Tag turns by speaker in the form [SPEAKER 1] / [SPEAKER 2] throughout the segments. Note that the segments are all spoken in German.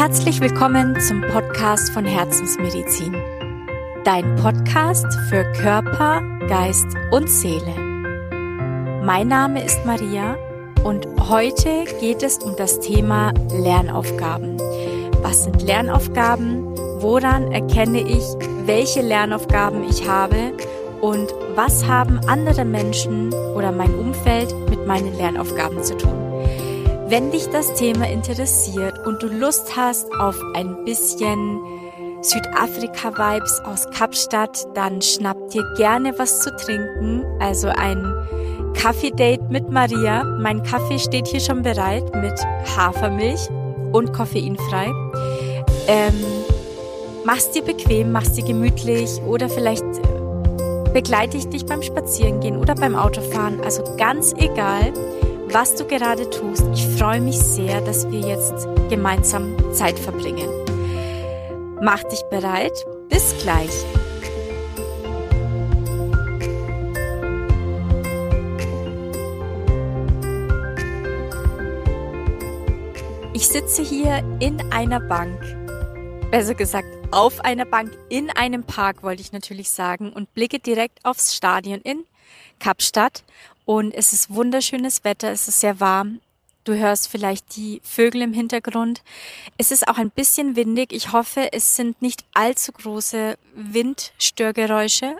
[SPEAKER 1] Herzlich willkommen zum Podcast von Herzensmedizin. Dein Podcast für Körper, Geist und Seele. Mein Name ist Maria und heute geht es um das Thema Lernaufgaben. Was sind Lernaufgaben? Woran erkenne ich, welche Lernaufgaben ich habe? Und was haben andere Menschen oder mein Umfeld mit meinen Lernaufgaben zu tun? Wenn dich das Thema interessiert und du Lust hast auf ein bisschen Südafrika-Vibes aus Kapstadt, dann schnapp dir gerne was zu trinken. Also ein Kaffee-Date mit Maria. Mein Kaffee steht hier schon bereit mit Hafermilch und koffeinfrei. Ähm, mach's dir bequem, mach's dir gemütlich oder vielleicht begleite ich dich beim Spazierengehen oder beim Autofahren. Also ganz egal was du gerade tust. Ich freue mich sehr, dass wir jetzt gemeinsam Zeit verbringen. Mach dich bereit. Bis gleich. Ich sitze hier in einer Bank, besser gesagt auf einer Bank in einem Park, wollte ich natürlich sagen, und blicke direkt aufs Stadion in Kapstadt und es ist wunderschönes Wetter, es ist sehr warm. Du hörst vielleicht die Vögel im Hintergrund. Es ist auch ein bisschen windig. Ich hoffe, es sind nicht allzu große Windstörgeräusche.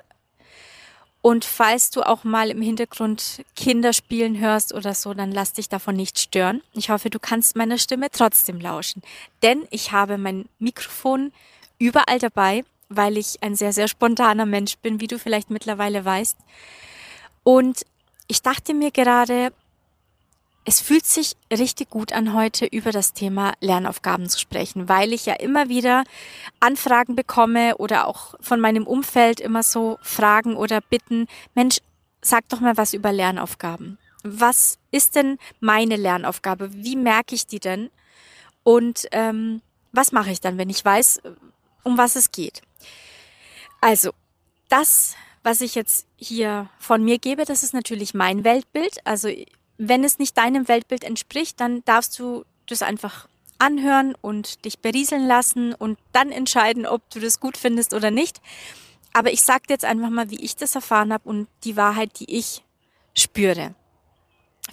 [SPEAKER 1] Und falls du auch mal im Hintergrund Kinder spielen hörst oder so, dann lass dich davon nicht stören. Ich hoffe, du kannst meiner Stimme trotzdem lauschen. Denn ich habe mein Mikrofon überall dabei, weil ich ein sehr, sehr spontaner Mensch bin, wie du vielleicht mittlerweile weißt. Und ich dachte mir gerade, es fühlt sich richtig gut an, heute über das Thema Lernaufgaben zu sprechen, weil ich ja immer wieder Anfragen bekomme oder auch von meinem Umfeld immer so Fragen oder Bitten, Mensch, sag doch mal was über Lernaufgaben. Was ist denn meine Lernaufgabe? Wie merke ich die denn? Und ähm, was mache ich dann, wenn ich weiß, um was es geht? Also, das was ich jetzt hier von mir gebe, das ist natürlich mein Weltbild. Also wenn es nicht deinem Weltbild entspricht, dann darfst du das einfach anhören und dich berieseln lassen und dann entscheiden, ob du das gut findest oder nicht. Aber ich sage jetzt einfach mal, wie ich das erfahren habe und die Wahrheit, die ich spüre.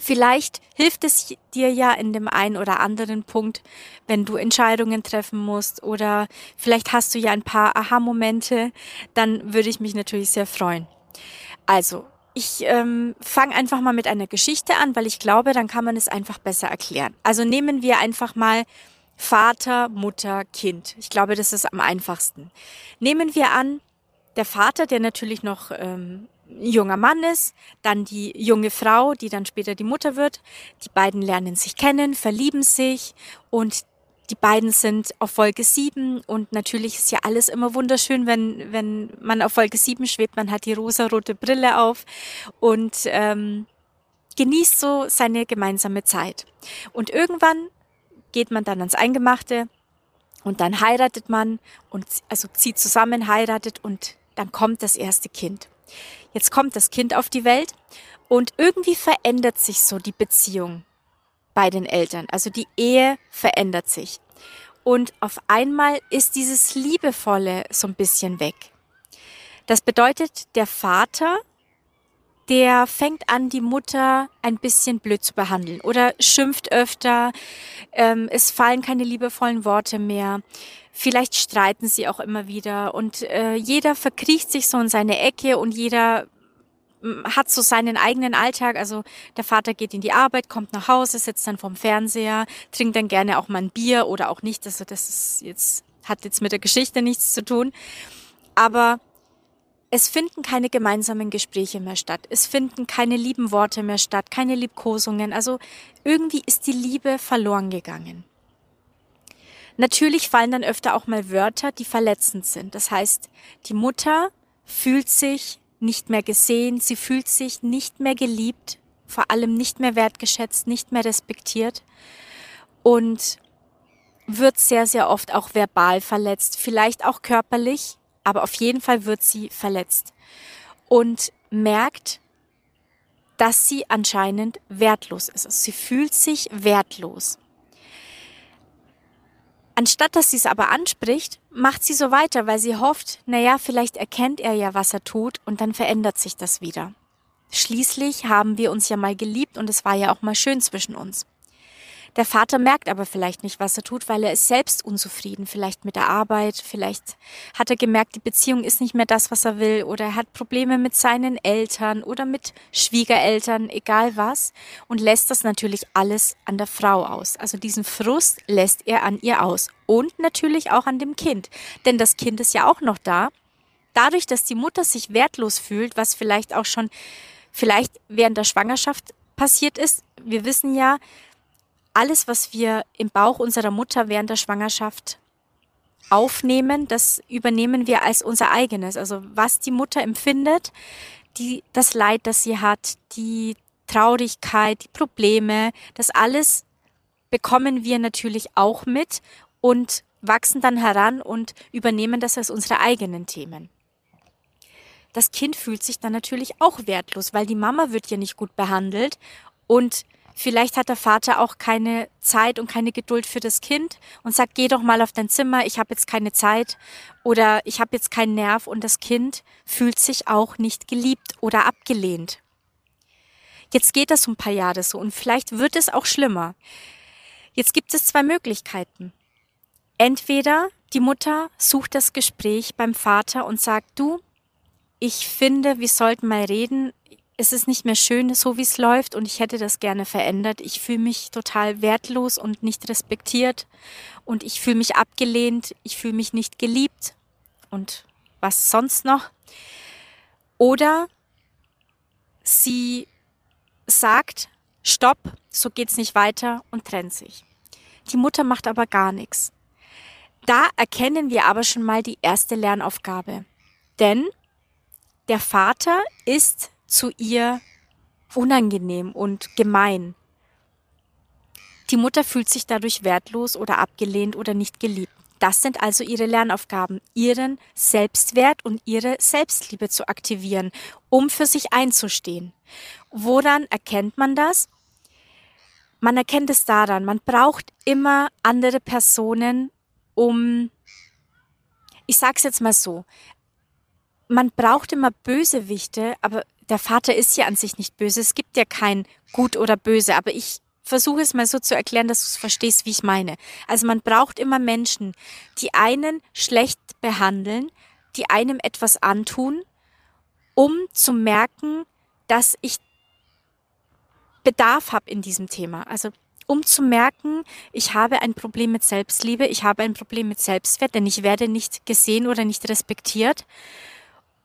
[SPEAKER 1] Vielleicht hilft es dir ja in dem einen oder anderen Punkt, wenn du Entscheidungen treffen musst oder vielleicht hast du ja ein paar Aha-Momente, dann würde ich mich natürlich sehr freuen. Also, ich ähm, fange einfach mal mit einer Geschichte an, weil ich glaube, dann kann man es einfach besser erklären. Also nehmen wir einfach mal Vater, Mutter, Kind. Ich glaube, das ist am einfachsten. Nehmen wir an, der Vater, der natürlich noch ähm, junger Mann ist, dann die junge Frau, die dann später die Mutter wird. Die beiden lernen sich kennen, verlieben sich und die beiden sind auf Wolke 7 und natürlich ist ja alles immer wunderschön, wenn, wenn man auf Wolke 7 schwebt. Man hat die rosarote Brille auf und ähm, genießt so seine gemeinsame Zeit. Und irgendwann geht man dann ans Eingemachte und dann heiratet man und also zieht zusammen, heiratet und dann kommt das erste Kind. Jetzt kommt das Kind auf die Welt und irgendwie verändert sich so die Beziehung bei den Eltern. Also die Ehe verändert sich. Und auf einmal ist dieses Liebevolle so ein bisschen weg. Das bedeutet, der Vater, der fängt an, die Mutter ein bisschen blöd zu behandeln oder schimpft öfter. Ähm, es fallen keine liebevollen Worte mehr. Vielleicht streiten sie auch immer wieder und äh, jeder verkriecht sich so in seine Ecke und jeder hat so seinen eigenen Alltag. Also der Vater geht in die Arbeit, kommt nach Hause, sitzt dann vorm Fernseher, trinkt dann gerne auch mal ein Bier oder auch nicht. Also das ist jetzt, hat jetzt mit der Geschichte nichts zu tun. Aber es finden keine gemeinsamen Gespräche mehr statt. Es finden keine lieben Worte mehr statt, keine Liebkosungen. Also irgendwie ist die Liebe verloren gegangen. Natürlich fallen dann öfter auch mal Wörter, die verletzend sind. Das heißt, die Mutter fühlt sich nicht mehr gesehen, sie fühlt sich nicht mehr geliebt, vor allem nicht mehr wertgeschätzt, nicht mehr respektiert und wird sehr, sehr oft auch verbal verletzt, vielleicht auch körperlich, aber auf jeden Fall wird sie verletzt und merkt, dass sie anscheinend wertlos ist. Also sie fühlt sich wertlos. Anstatt dass sie es aber anspricht, macht sie so weiter, weil sie hofft, naja, vielleicht erkennt er ja, was er tut und dann verändert sich das wieder. Schließlich haben wir uns ja mal geliebt und es war ja auch mal schön zwischen uns. Der Vater merkt aber vielleicht nicht, was er tut, weil er ist selbst unzufrieden, vielleicht mit der Arbeit, vielleicht hat er gemerkt, die Beziehung ist nicht mehr das, was er will, oder er hat Probleme mit seinen Eltern oder mit Schwiegereltern, egal was, und lässt das natürlich alles an der Frau aus. Also diesen Frust lässt er an ihr aus und natürlich auch an dem Kind, denn das Kind ist ja auch noch da. Dadurch, dass die Mutter sich wertlos fühlt, was vielleicht auch schon vielleicht während der Schwangerschaft passiert ist. Wir wissen ja, alles, was wir im Bauch unserer Mutter während der Schwangerschaft aufnehmen, das übernehmen wir als unser eigenes. Also was die Mutter empfindet, die, das Leid, das sie hat, die Traurigkeit, die Probleme, das alles bekommen wir natürlich auch mit und wachsen dann heran und übernehmen das als unsere eigenen Themen. Das Kind fühlt sich dann natürlich auch wertlos, weil die Mama wird ja nicht gut behandelt und Vielleicht hat der Vater auch keine Zeit und keine Geduld für das Kind und sagt, geh doch mal auf dein Zimmer, ich habe jetzt keine Zeit oder ich habe jetzt keinen Nerv und das Kind fühlt sich auch nicht geliebt oder abgelehnt. Jetzt geht das um ein paar Jahre so und vielleicht wird es auch schlimmer. Jetzt gibt es zwei Möglichkeiten. Entweder die Mutter sucht das Gespräch beim Vater und sagt, du, ich finde, wir sollten mal reden es ist nicht mehr schön, so wie es läuft und ich hätte das gerne verändert. Ich fühle mich total wertlos und nicht respektiert und ich fühle mich abgelehnt, ich fühle mich nicht geliebt und was sonst noch. Oder sie sagt, stopp, so geht's nicht weiter und trennt sich. Die Mutter macht aber gar nichts. Da erkennen wir aber schon mal die erste Lernaufgabe. Denn der Vater ist zu ihr unangenehm und gemein. Die Mutter fühlt sich dadurch wertlos oder abgelehnt oder nicht geliebt. Das sind also ihre Lernaufgaben, ihren Selbstwert und ihre Selbstliebe zu aktivieren, um für sich einzustehen. Woran erkennt man das? Man erkennt es daran, man braucht immer andere Personen, um, ich sag's jetzt mal so, man braucht immer Bösewichte, aber der Vater ist ja an sich nicht böse. Es gibt ja kein Gut oder Böse, aber ich versuche es mal so zu erklären, dass du es verstehst, wie ich meine. Also man braucht immer Menschen, die einen schlecht behandeln, die einem etwas antun, um zu merken, dass ich Bedarf habe in diesem Thema. Also um zu merken, ich habe ein Problem mit Selbstliebe, ich habe ein Problem mit Selbstwert, denn ich werde nicht gesehen oder nicht respektiert.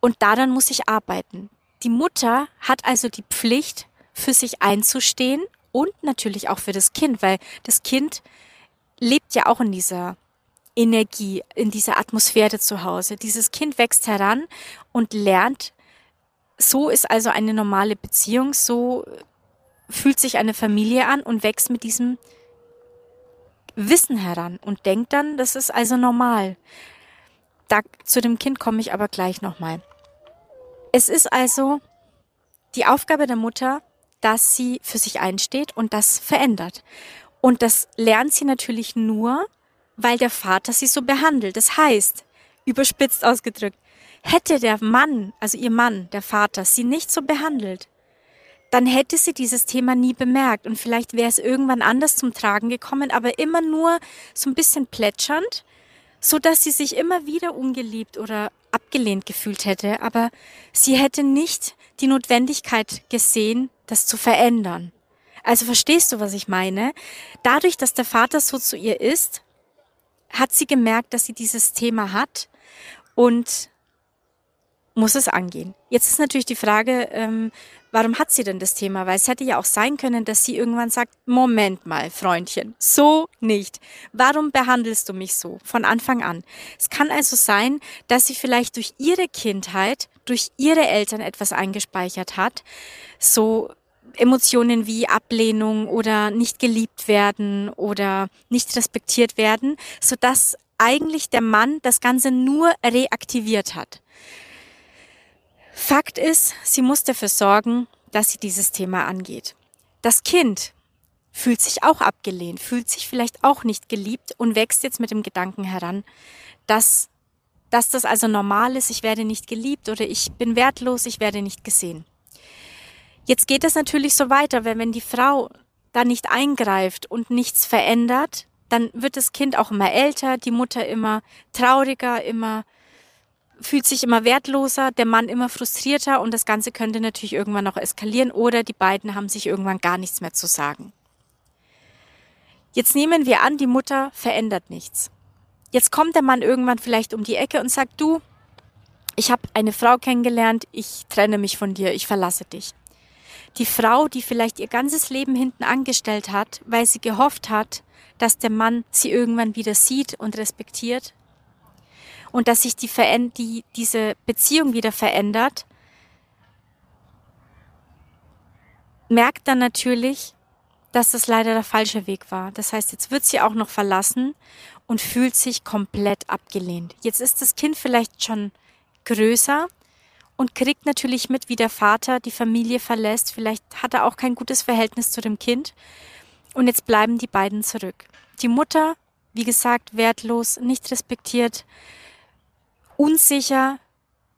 [SPEAKER 1] Und daran muss ich arbeiten. Die Mutter hat also die Pflicht, für sich einzustehen und natürlich auch für das Kind, weil das Kind lebt ja auch in dieser Energie, in dieser Atmosphäre zu Hause. Dieses Kind wächst heran und lernt, so ist also eine normale Beziehung, so fühlt sich eine Familie an und wächst mit diesem Wissen heran und denkt dann, das ist also normal. Da, zu dem Kind komme ich aber gleich nochmal. Es ist also die Aufgabe der Mutter, dass sie für sich einsteht und das verändert. Und das lernt sie natürlich nur, weil der Vater sie so behandelt. Das heißt, überspitzt ausgedrückt, hätte der Mann, also ihr Mann, der Vater, sie nicht so behandelt, dann hätte sie dieses Thema nie bemerkt und vielleicht wäre es irgendwann anders zum Tragen gekommen, aber immer nur so ein bisschen plätschernd, so dass sie sich immer wieder ungeliebt oder abgelehnt gefühlt hätte, aber sie hätte nicht die Notwendigkeit gesehen, das zu verändern. Also verstehst du, was ich meine? Dadurch, dass der Vater so zu ihr ist, hat sie gemerkt, dass sie dieses Thema hat und muss es angehen. Jetzt ist natürlich die Frage, ähm, warum hat sie denn das Thema? Weil es hätte ja auch sein können, dass sie irgendwann sagt, Moment mal, Freundchen, so nicht. Warum behandelst du mich so von Anfang an? Es kann also sein, dass sie vielleicht durch ihre Kindheit, durch ihre Eltern etwas eingespeichert hat, so Emotionen wie Ablehnung oder nicht geliebt werden oder nicht respektiert werden, so dass eigentlich der Mann das Ganze nur reaktiviert hat. Fakt ist, sie muss dafür sorgen, dass sie dieses Thema angeht. Das Kind fühlt sich auch abgelehnt, fühlt sich vielleicht auch nicht geliebt und wächst jetzt mit dem Gedanken heran, dass, dass das also normal ist, ich werde nicht geliebt oder ich bin wertlos, ich werde nicht gesehen. Jetzt geht es natürlich so weiter, weil wenn die Frau da nicht eingreift und nichts verändert, dann wird das Kind auch immer älter, die Mutter immer trauriger, immer fühlt sich immer wertloser, der Mann immer frustrierter und das Ganze könnte natürlich irgendwann noch eskalieren oder die beiden haben sich irgendwann gar nichts mehr zu sagen. Jetzt nehmen wir an, die Mutter verändert nichts. Jetzt kommt der Mann irgendwann vielleicht um die Ecke und sagt, du, ich habe eine Frau kennengelernt, ich trenne mich von dir, ich verlasse dich. Die Frau, die vielleicht ihr ganzes Leben hinten angestellt hat, weil sie gehofft hat, dass der Mann sie irgendwann wieder sieht und respektiert und dass sich die, die, diese Beziehung wieder verändert, merkt dann natürlich, dass das leider der falsche Weg war. Das heißt, jetzt wird sie auch noch verlassen und fühlt sich komplett abgelehnt. Jetzt ist das Kind vielleicht schon größer und kriegt natürlich mit, wie der Vater die Familie verlässt. Vielleicht hat er auch kein gutes Verhältnis zu dem Kind. Und jetzt bleiben die beiden zurück. Die Mutter, wie gesagt, wertlos, nicht respektiert, unsicher,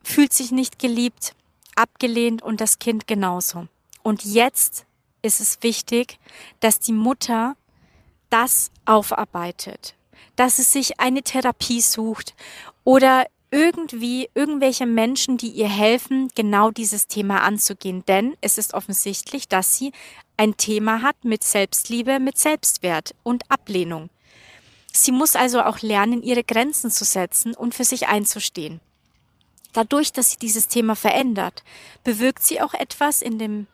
[SPEAKER 1] fühlt sich nicht geliebt, abgelehnt und das Kind genauso. Und jetzt ist es wichtig, dass die Mutter das aufarbeitet, dass es sich eine Therapie sucht oder irgendwie irgendwelche Menschen, die ihr helfen, genau dieses Thema anzugehen. Denn es ist offensichtlich, dass sie ein Thema hat mit Selbstliebe, mit Selbstwert und Ablehnung. Sie muss also auch lernen, ihre Grenzen zu setzen und für sich einzustehen. Dadurch, dass sie dieses Thema verändert, bewirkt sie auch etwas in dem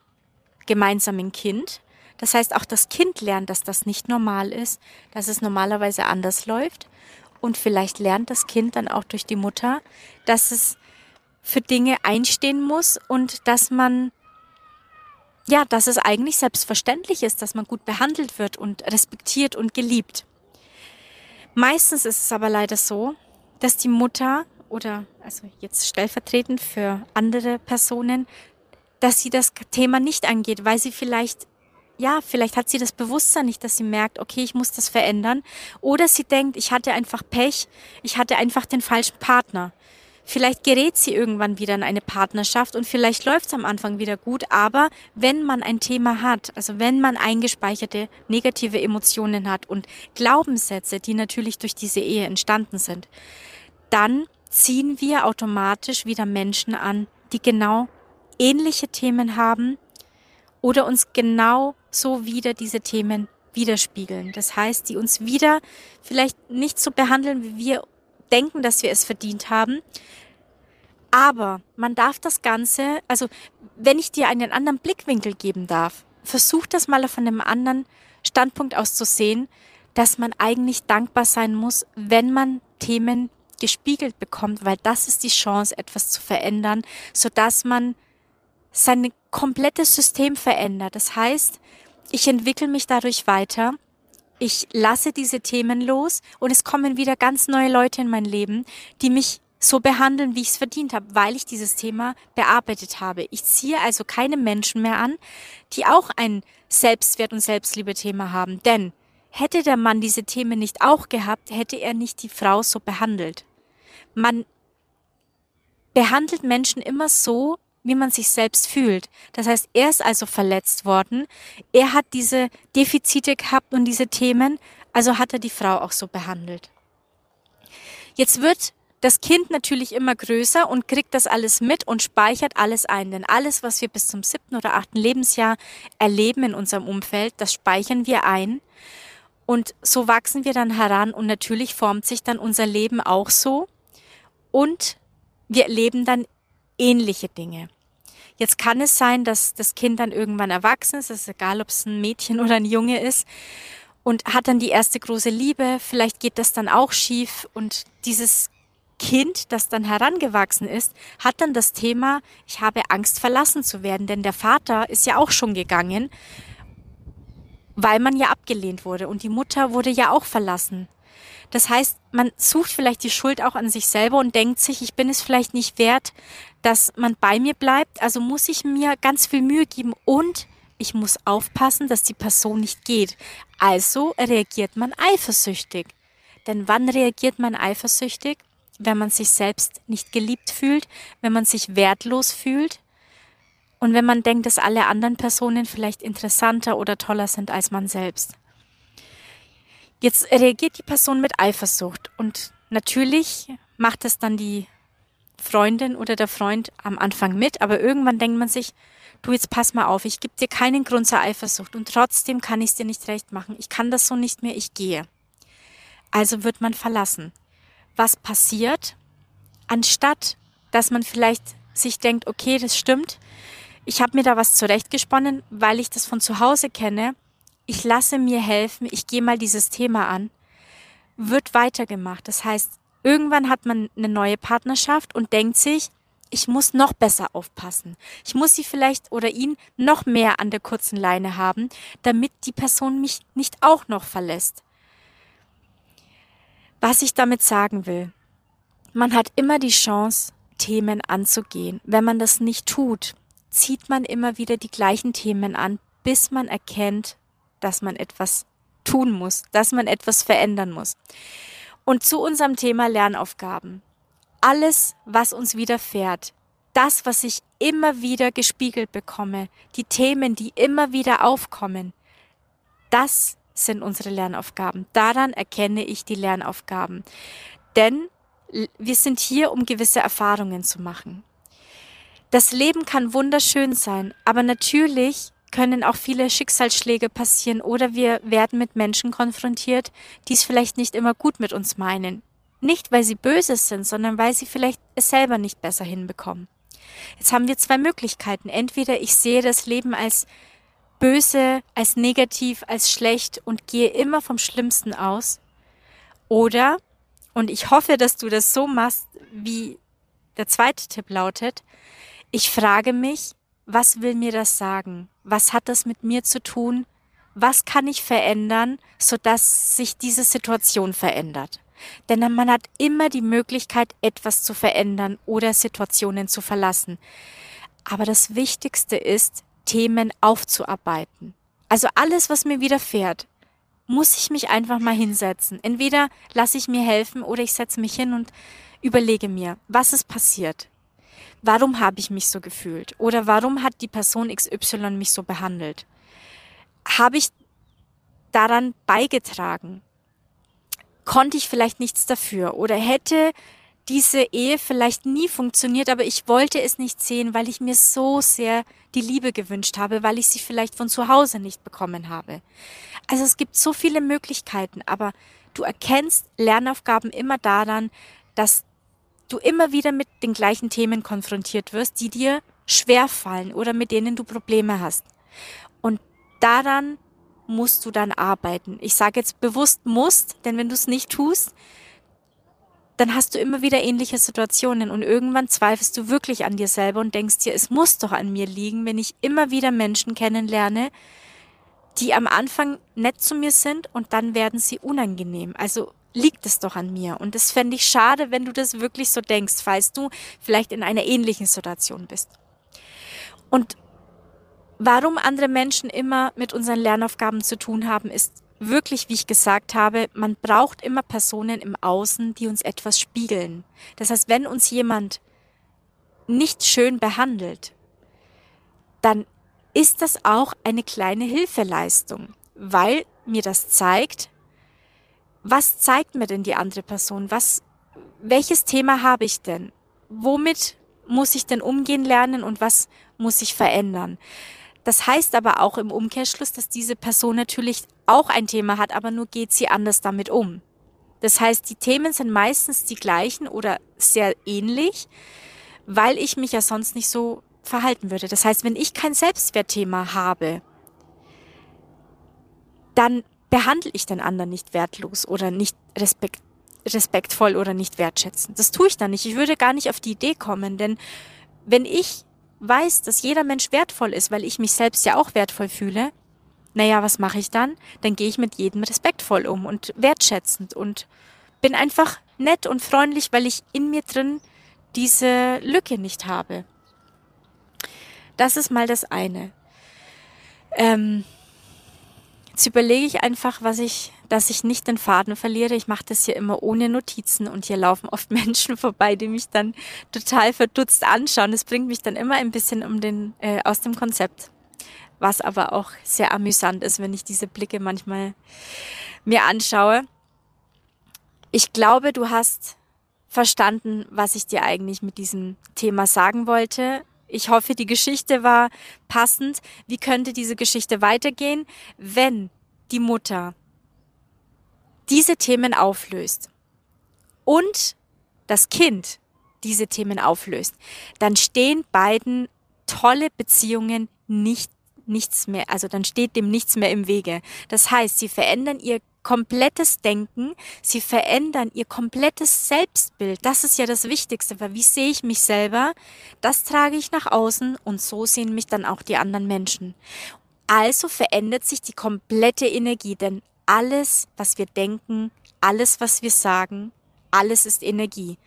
[SPEAKER 1] gemeinsamen Kind. Das heißt, auch das Kind lernt, dass das nicht normal ist, dass es normalerweise anders läuft. Und vielleicht lernt das Kind dann auch durch die Mutter, dass es für Dinge einstehen muss und dass man, ja, dass es eigentlich selbstverständlich ist, dass man gut behandelt wird und respektiert und geliebt. Meistens ist es aber leider so, dass die Mutter oder also jetzt stellvertretend für andere Personen dass sie das Thema nicht angeht, weil sie vielleicht ja, vielleicht hat sie das Bewusstsein nicht, dass sie merkt, okay, ich muss das verändern. Oder sie denkt, ich hatte einfach Pech, ich hatte einfach den falschen Partner. Vielleicht gerät sie irgendwann wieder in eine Partnerschaft und vielleicht läuft es am Anfang wieder gut, aber wenn man ein Thema hat, also wenn man eingespeicherte negative Emotionen hat und Glaubenssätze, die natürlich durch diese Ehe entstanden sind, dann ziehen wir automatisch wieder Menschen an, die genau ähnliche Themen haben oder uns genau so wieder diese Themen widerspiegeln. Das heißt, die uns wieder vielleicht nicht so behandeln, wie wir denken, dass wir es verdient haben. Aber man darf das Ganze, also wenn ich dir einen anderen Blickwinkel geben darf, versuch das mal von einem anderen Standpunkt aus zu sehen, dass man eigentlich dankbar sein muss, wenn man Themen gespiegelt bekommt, weil das ist die Chance, etwas zu verändern, so dass man sein komplettes System verändert. Das heißt, ich entwickle mich dadurch weiter. Ich lasse diese Themen los und es kommen wieder ganz neue Leute in mein Leben, die mich so behandeln, wie ich es verdient habe, weil ich dieses Thema bearbeitet habe. Ich ziehe also keine Menschen mehr an, die auch ein Selbstwert- und Selbstliebe-Thema haben. Denn hätte der Mann diese Themen nicht auch gehabt, hätte er nicht die Frau so behandelt. Man behandelt Menschen immer so, wie man sich selbst fühlt. Das heißt, er ist also verletzt worden. Er hat diese Defizite gehabt und diese Themen, also hat er die Frau auch so behandelt. Jetzt wird das Kind natürlich immer größer und kriegt das alles mit und speichert alles ein. Denn alles, was wir bis zum siebten oder achten Lebensjahr erleben in unserem Umfeld, das speichern wir ein. Und so wachsen wir dann heran und natürlich formt sich dann unser Leben auch so. Und wir erleben dann ähnliche Dinge. Jetzt kann es sein, dass das Kind dann irgendwann erwachsen ist, es ist egal, ob es ein Mädchen oder ein Junge ist, und hat dann die erste große Liebe. Vielleicht geht das dann auch schief und dieses Kind, das dann herangewachsen ist, hat dann das Thema, ich habe Angst verlassen zu werden, denn der Vater ist ja auch schon gegangen, weil man ja abgelehnt wurde und die Mutter wurde ja auch verlassen. Das heißt, man sucht vielleicht die Schuld auch an sich selber und denkt sich, ich bin es vielleicht nicht wert, dass man bei mir bleibt. Also muss ich mir ganz viel Mühe geben und ich muss aufpassen, dass die Person nicht geht. Also reagiert man eifersüchtig. Denn wann reagiert man eifersüchtig? Wenn man sich selbst nicht geliebt fühlt, wenn man sich wertlos fühlt und wenn man denkt, dass alle anderen Personen vielleicht interessanter oder toller sind als man selbst. Jetzt reagiert die Person mit Eifersucht und natürlich macht es dann die Freundin oder der Freund am Anfang mit, aber irgendwann denkt man sich, du jetzt pass mal auf, ich gebe dir keinen Grund zur Eifersucht und trotzdem kann ich es dir nicht recht machen. Ich kann das so nicht mehr, ich gehe. Also wird man verlassen. Was passiert? Anstatt, dass man vielleicht sich denkt, okay, das stimmt, ich habe mir da was zurechtgesponnen, weil ich das von zu Hause kenne, ich lasse mir helfen, ich gehe mal dieses Thema an, wird weitergemacht. Das heißt, irgendwann hat man eine neue Partnerschaft und denkt sich, ich muss noch besser aufpassen. Ich muss sie vielleicht oder ihn noch mehr an der kurzen Leine haben, damit die Person mich nicht auch noch verlässt. Was ich damit sagen will, man hat immer die Chance, Themen anzugehen. Wenn man das nicht tut, zieht man immer wieder die gleichen Themen an, bis man erkennt, dass man etwas tun muss, dass man etwas verändern muss. Und zu unserem Thema Lernaufgaben. Alles, was uns widerfährt, das, was ich immer wieder gespiegelt bekomme, die Themen, die immer wieder aufkommen, das sind unsere Lernaufgaben. Daran erkenne ich die Lernaufgaben. Denn wir sind hier, um gewisse Erfahrungen zu machen. Das Leben kann wunderschön sein, aber natürlich können auch viele Schicksalsschläge passieren oder wir werden mit Menschen konfrontiert, die es vielleicht nicht immer gut mit uns meinen. Nicht, weil sie böse sind, sondern weil sie vielleicht es selber nicht besser hinbekommen. Jetzt haben wir zwei Möglichkeiten. Entweder ich sehe das Leben als böse, als negativ, als schlecht und gehe immer vom Schlimmsten aus. Oder, und ich hoffe, dass du das so machst, wie der zweite Tipp lautet, ich frage mich, was will mir das sagen? Was hat das mit mir zu tun? Was kann ich verändern, sodass sich diese Situation verändert? Denn man hat immer die Möglichkeit, etwas zu verändern oder Situationen zu verlassen. Aber das Wichtigste ist, Themen aufzuarbeiten. Also alles, was mir widerfährt, muss ich mich einfach mal hinsetzen. Entweder lasse ich mir helfen oder ich setze mich hin und überlege mir, was ist passiert? Warum habe ich mich so gefühlt? Oder warum hat die Person XY mich so behandelt? Habe ich daran beigetragen? Konnte ich vielleicht nichts dafür? Oder hätte diese Ehe vielleicht nie funktioniert, aber ich wollte es nicht sehen, weil ich mir so sehr die Liebe gewünscht habe, weil ich sie vielleicht von zu Hause nicht bekommen habe. Also es gibt so viele Möglichkeiten, aber du erkennst Lernaufgaben immer daran, dass du immer wieder mit den gleichen Themen konfrontiert wirst, die dir schwer fallen oder mit denen du Probleme hast. Und daran musst du dann arbeiten. Ich sage jetzt bewusst musst, denn wenn du es nicht tust, dann hast du immer wieder ähnliche Situationen und irgendwann zweifelst du wirklich an dir selber und denkst dir, es muss doch an mir liegen, wenn ich immer wieder Menschen kennenlerne, die am Anfang nett zu mir sind und dann werden sie unangenehm. Also liegt es doch an mir. Und das fände ich schade, wenn du das wirklich so denkst, falls du vielleicht in einer ähnlichen Situation bist. Und warum andere Menschen immer mit unseren Lernaufgaben zu tun haben, ist wirklich, wie ich gesagt habe, man braucht immer Personen im Außen, die uns etwas spiegeln. Das heißt, wenn uns jemand nicht schön behandelt, dann ist das auch eine kleine Hilfeleistung, weil mir das zeigt, was zeigt mir denn die andere Person? Was, welches Thema habe ich denn? Womit muss ich denn umgehen lernen und was muss ich verändern? Das heißt aber auch im Umkehrschluss, dass diese Person natürlich auch ein Thema hat, aber nur geht sie anders damit um. Das heißt, die Themen sind meistens die gleichen oder sehr ähnlich, weil ich mich ja sonst nicht so verhalten würde. Das heißt, wenn ich kein Selbstwertthema habe, dann behandle ich den anderen nicht wertlos oder nicht respekt, respektvoll oder nicht wertschätzend. Das tue ich dann nicht. Ich würde gar nicht auf die Idee kommen, denn wenn ich weiß, dass jeder Mensch wertvoll ist, weil ich mich selbst ja auch wertvoll fühle, naja, was mache ich dann? Dann gehe ich mit jedem respektvoll um und wertschätzend und bin einfach nett und freundlich, weil ich in mir drin diese Lücke nicht habe. Das ist mal das eine. ähm, jetzt überlege ich einfach, was ich, dass ich nicht den Faden verliere. Ich mache das hier immer ohne Notizen und hier laufen oft Menschen vorbei, die mich dann total verdutzt anschauen. Das bringt mich dann immer ein bisschen um den, äh, aus dem Konzept. Was aber auch sehr amüsant ist, wenn ich diese Blicke manchmal mir anschaue. Ich glaube, du hast verstanden, was ich dir eigentlich mit diesem Thema sagen wollte. Ich hoffe, die Geschichte war passend. Wie könnte diese Geschichte weitergehen, wenn die Mutter diese Themen auflöst und das Kind diese Themen auflöst, dann stehen beiden tolle Beziehungen nicht nichts mehr, also dann steht dem nichts mehr im Wege. Das heißt, sie verändern ihr komplettes Denken, sie verändern ihr komplettes Selbstbild. Das ist ja das Wichtigste, weil wie sehe ich mich selber? Das trage ich nach außen und so sehen mich dann auch die anderen Menschen. Also verändert sich die komplette Energie, denn alles, was wir denken, alles, was wir sagen, alles ist Energie.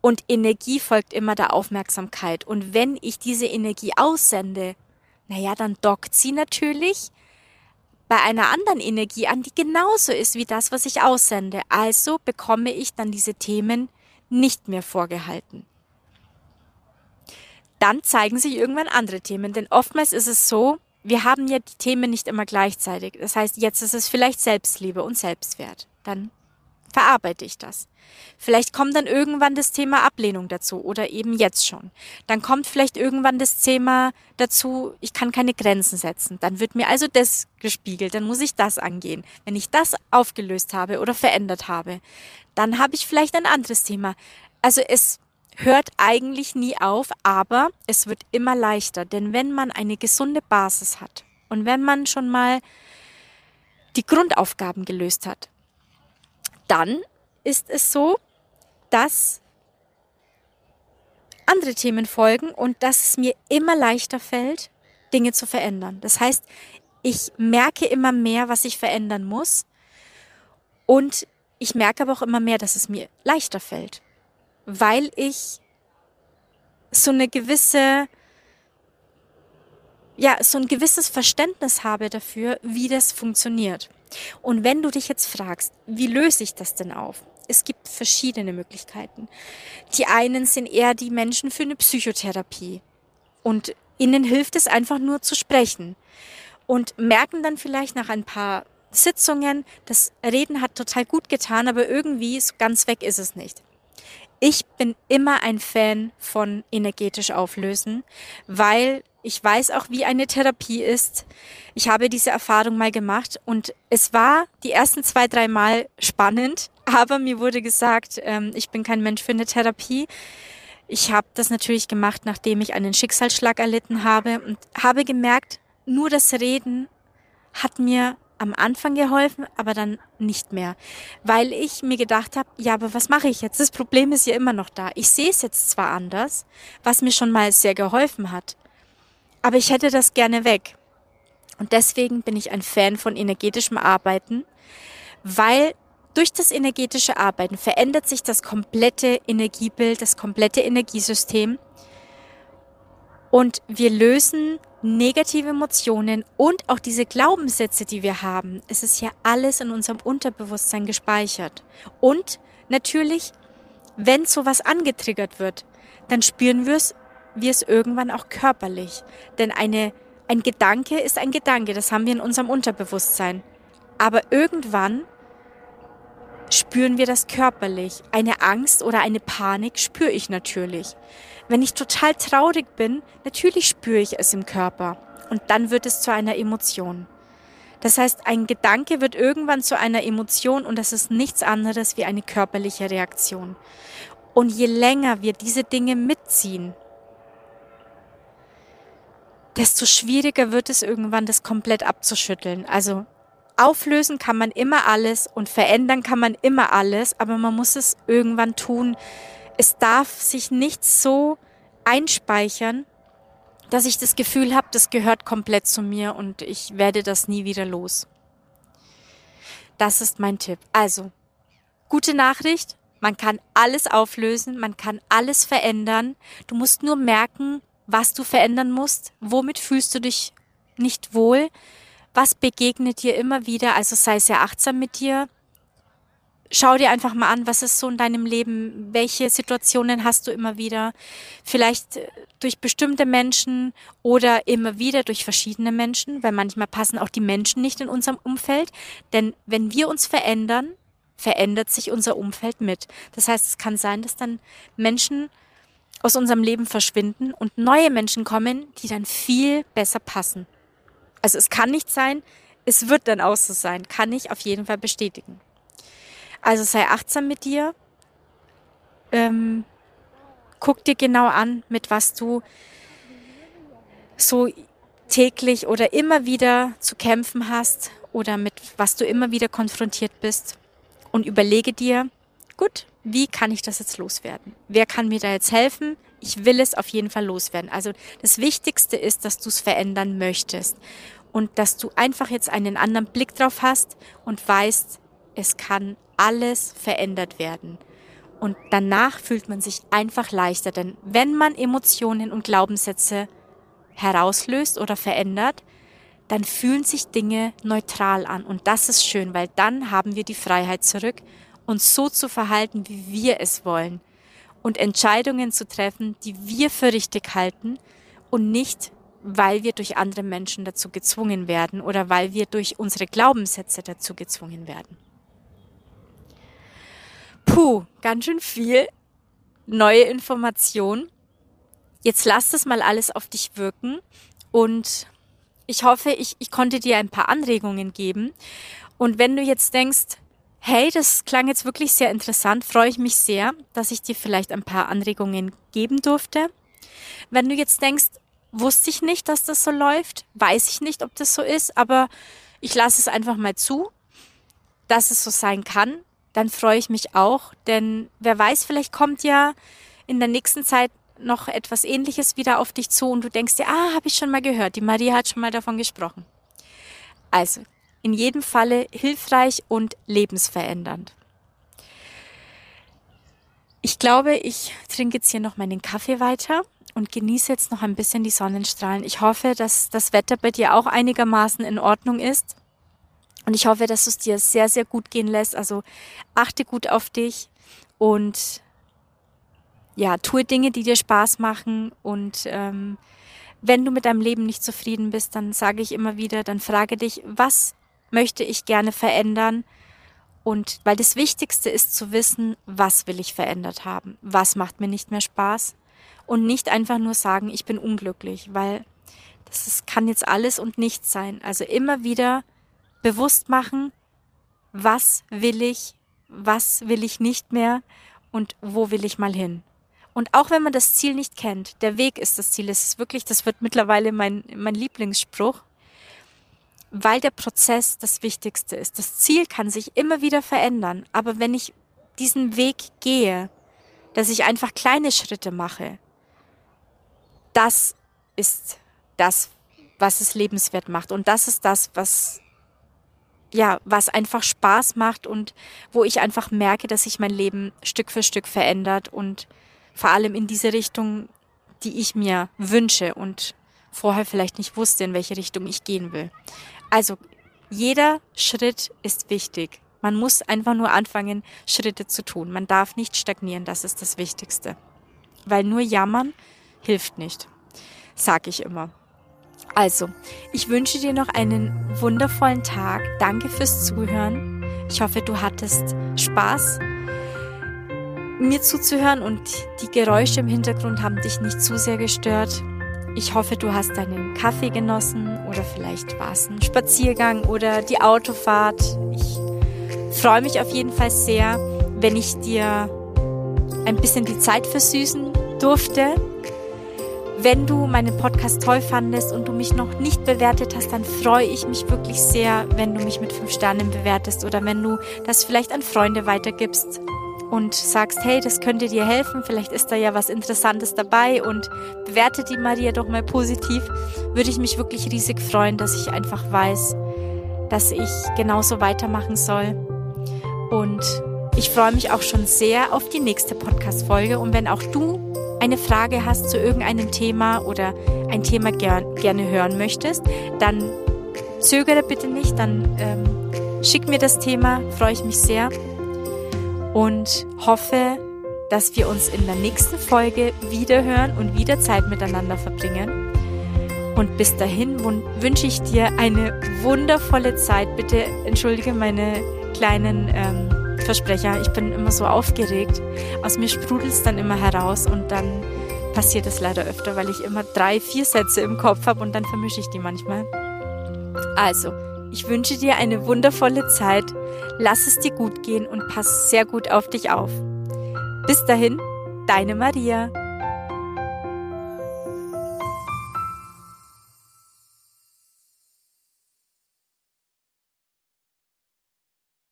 [SPEAKER 1] Und Energie folgt immer der Aufmerksamkeit. Und wenn ich diese Energie aussende, naja, dann dockt sie natürlich bei einer anderen Energie an, die genauso ist wie das, was ich aussende. Also bekomme ich dann diese Themen nicht mehr vorgehalten. Dann zeigen sich irgendwann andere Themen, denn oftmals ist es so, wir haben ja die Themen nicht immer gleichzeitig. Das heißt, jetzt ist es vielleicht Selbstliebe und Selbstwert. Dann verarbeite ich das. Vielleicht kommt dann irgendwann das Thema Ablehnung dazu oder eben jetzt schon. Dann kommt vielleicht irgendwann das Thema dazu, ich kann keine Grenzen setzen. Dann wird mir also das gespiegelt, dann muss ich das angehen. Wenn ich das aufgelöst habe oder verändert habe, dann habe ich vielleicht ein anderes Thema. Also es hört eigentlich nie auf, aber es wird immer leichter, denn wenn man eine gesunde Basis hat und wenn man schon mal die Grundaufgaben gelöst hat, dann ist es so, dass andere Themen folgen und dass es mir immer leichter fällt, Dinge zu verändern. Das heißt, ich merke immer mehr, was ich verändern muss und ich merke aber auch immer mehr, dass es mir leichter fällt, weil ich so eine gewisse ja, so ein gewisses Verständnis habe dafür, wie das funktioniert. Und wenn du dich jetzt fragst, wie löse ich das denn auf? Es gibt verschiedene Möglichkeiten. Die einen sind eher die Menschen für eine Psychotherapie. Und ihnen hilft es einfach nur zu sprechen. Und merken dann vielleicht nach ein paar Sitzungen, das Reden hat total gut getan, aber irgendwie so ganz weg ist es nicht. Ich bin immer ein Fan von energetisch auflösen, weil ich weiß auch, wie eine Therapie ist. Ich habe diese Erfahrung mal gemacht und es war die ersten zwei, drei Mal spannend, aber mir wurde gesagt, ähm, ich bin kein Mensch für eine Therapie. Ich habe das natürlich gemacht, nachdem ich einen Schicksalsschlag erlitten habe und habe gemerkt, nur das Reden hat mir am Anfang geholfen, aber dann nicht mehr, weil ich mir gedacht habe, ja, aber was mache ich jetzt? Das Problem ist ja immer noch da. Ich sehe es jetzt zwar anders, was mir schon mal sehr geholfen hat, aber ich hätte das gerne weg. Und deswegen bin ich ein Fan von energetischem Arbeiten, weil durch das energetische Arbeiten verändert sich das komplette Energiebild, das komplette Energiesystem und wir lösen negative Emotionen und auch diese Glaubenssätze, die wir haben. Es ist ja alles in unserem Unterbewusstsein gespeichert. Und natürlich, wenn sowas angetriggert wird, dann spüren wir es wir es irgendwann auch körperlich. Denn eine, ein Gedanke ist ein Gedanke, das haben wir in unserem Unterbewusstsein. Aber irgendwann spüren wir das körperlich. Eine Angst oder eine Panik spüre ich natürlich. Wenn ich total traurig bin, natürlich spüre ich es im Körper. Und dann wird es zu einer Emotion. Das heißt, ein Gedanke wird irgendwann zu einer Emotion und das ist nichts anderes wie eine körperliche Reaktion. Und je länger wir diese Dinge mitziehen, desto schwieriger wird es irgendwann, das komplett abzuschütteln. Also auflösen kann man immer alles und verändern kann man immer alles, aber man muss es irgendwann tun. Es darf sich nicht so einspeichern, dass ich das Gefühl habe, das gehört komplett zu mir und ich werde das nie wieder los. Das ist mein Tipp. Also, gute Nachricht, man kann alles auflösen, man kann alles verändern. Du musst nur merken, was du verändern musst, womit fühlst du dich nicht wohl? Was begegnet dir immer wieder? Also sei sehr achtsam mit dir. Schau dir einfach mal an, was ist so in deinem Leben? Welche Situationen hast du immer wieder? Vielleicht äh, durch bestimmte Menschen oder immer wieder durch verschiedene Menschen, weil manchmal passen auch die Menschen nicht in unserem Umfeld. Denn wenn wir uns verändern, verändert sich unser Umfeld mit. Das heißt, es kann sein, dass dann Menschen aus unserem Leben verschwinden und neue Menschen kommen, die dann viel besser passen. Also es kann nicht sein, es wird dann auch so sein, kann ich auf jeden Fall bestätigen. Also sei achtsam mit dir, ähm, guck dir genau an, mit was du so täglich oder immer wieder zu kämpfen hast oder mit was du immer wieder konfrontiert bist und überlege dir, gut, wie kann ich das jetzt loswerden? Wer kann mir da jetzt helfen? Ich will es auf jeden Fall loswerden. Also das Wichtigste ist, dass du es verändern möchtest und dass du einfach jetzt einen anderen Blick drauf hast und weißt, es kann alles verändert werden. Und danach fühlt man sich einfach leichter, denn wenn man Emotionen und Glaubenssätze herauslöst oder verändert, dann fühlen sich Dinge neutral an. Und das ist schön, weil dann haben wir die Freiheit zurück, uns so zu verhalten, wie wir es wollen. Und Entscheidungen zu treffen, die wir für richtig halten und nicht, weil wir durch andere Menschen dazu gezwungen werden oder weil wir durch unsere Glaubenssätze dazu gezwungen werden. Puh, ganz schön viel neue Information. Jetzt lass das mal alles auf dich wirken und ich hoffe, ich, ich konnte dir ein paar Anregungen geben. Und wenn du jetzt denkst, hey, das klang jetzt wirklich sehr interessant, freue ich mich sehr, dass ich dir vielleicht ein paar Anregungen geben durfte. Wenn du jetzt denkst, wusste ich nicht, dass das so läuft, weiß ich nicht, ob das so ist, aber ich lasse es einfach mal zu, dass es so sein kann, dann freue ich mich auch, denn wer weiß, vielleicht kommt ja in der nächsten Zeit noch etwas Ähnliches wieder auf dich zu und du denkst dir, ah, habe ich schon mal gehört, die Maria hat schon mal davon gesprochen. Also, in jedem Falle hilfreich und lebensverändernd. Ich glaube, ich trinke jetzt hier noch meinen Kaffee weiter und genieße jetzt noch ein bisschen die Sonnenstrahlen. Ich hoffe, dass das Wetter bei dir auch einigermaßen in Ordnung ist. Und ich hoffe, dass es dir sehr, sehr gut gehen lässt. Also achte gut auf dich und ja, tue Dinge, die dir Spaß machen und ähm, wenn du mit deinem Leben nicht zufrieden bist, dann sage ich immer wieder, dann frage dich, was möchte ich gerne verändern? Und weil das Wichtigste ist zu wissen, was will ich verändert haben? Was macht mir nicht mehr Spaß? Und nicht einfach nur sagen, ich bin unglücklich, weil das ist, kann jetzt alles und nichts sein. Also immer wieder bewusst machen, was will ich, was will ich nicht mehr und wo will ich mal hin. Und auch wenn man das Ziel nicht kennt, der Weg ist das Ziel. Es ist wirklich, das wird mittlerweile mein, mein Lieblingsspruch, weil der Prozess das Wichtigste ist. Das Ziel kann sich immer wieder verändern, aber wenn ich diesen Weg gehe, dass ich einfach kleine Schritte mache, das ist das, was es lebenswert macht. Und das ist das, was, ja, was einfach Spaß macht und wo ich einfach merke, dass sich mein Leben Stück für Stück verändert und vor allem in diese Richtung, die ich mir wünsche und vorher vielleicht nicht wusste, in welche Richtung ich gehen will. Also jeder Schritt ist wichtig. Man muss einfach nur anfangen, Schritte zu tun. Man darf nicht stagnieren, das ist das Wichtigste. Weil nur jammern hilft nicht, sag ich immer. Also, ich wünsche dir noch einen wundervollen Tag. Danke fürs Zuhören. Ich hoffe, du hattest Spaß mir zuzuhören und die Geräusche im Hintergrund haben dich nicht zu sehr gestört. Ich hoffe, du hast deinen Kaffee genossen oder vielleicht war es ein Spaziergang oder die Autofahrt. Ich freue mich auf jeden Fall sehr, wenn ich dir ein bisschen die Zeit versüßen durfte. Wenn du meinen Podcast toll fandest und du mich noch nicht bewertet hast, dann freue ich mich wirklich sehr, wenn du mich mit fünf Sternen bewertest oder wenn du das vielleicht an Freunde weitergibst und sagst, hey, das könnte dir helfen, vielleicht ist da ja was Interessantes dabei und bewerte die Maria doch mal positiv, würde ich mich wirklich riesig freuen, dass ich einfach weiß, dass ich genauso weitermachen soll. Und Ich freue mich auch schon sehr auf die nächste Podcast-Folge und wenn auch du eine Frage hast zu irgendeinem Thema oder ein Thema ger gerne hören möchtest, dann zögere bitte nicht, dann ähm, schick mir das Thema, freue ich mich sehr und hoffe, dass wir uns in der nächsten Folge wieder hören und wieder Zeit miteinander verbringen. Und bis dahin wünsche ich dir eine wundervolle Zeit. Bitte entschuldige meine kleinen ähm, Versprecher. Ich bin immer so aufgeregt. Aus mir sprudelt es dann immer heraus und dann passiert es leider öfter, weil ich immer drei, vier Sätze im Kopf habe und dann vermische ich die manchmal. Also, ich wünsche dir eine wundervolle Zeit. Lass es dir gut gehen und pass sehr gut auf dich auf. Bis dahin, deine Maria.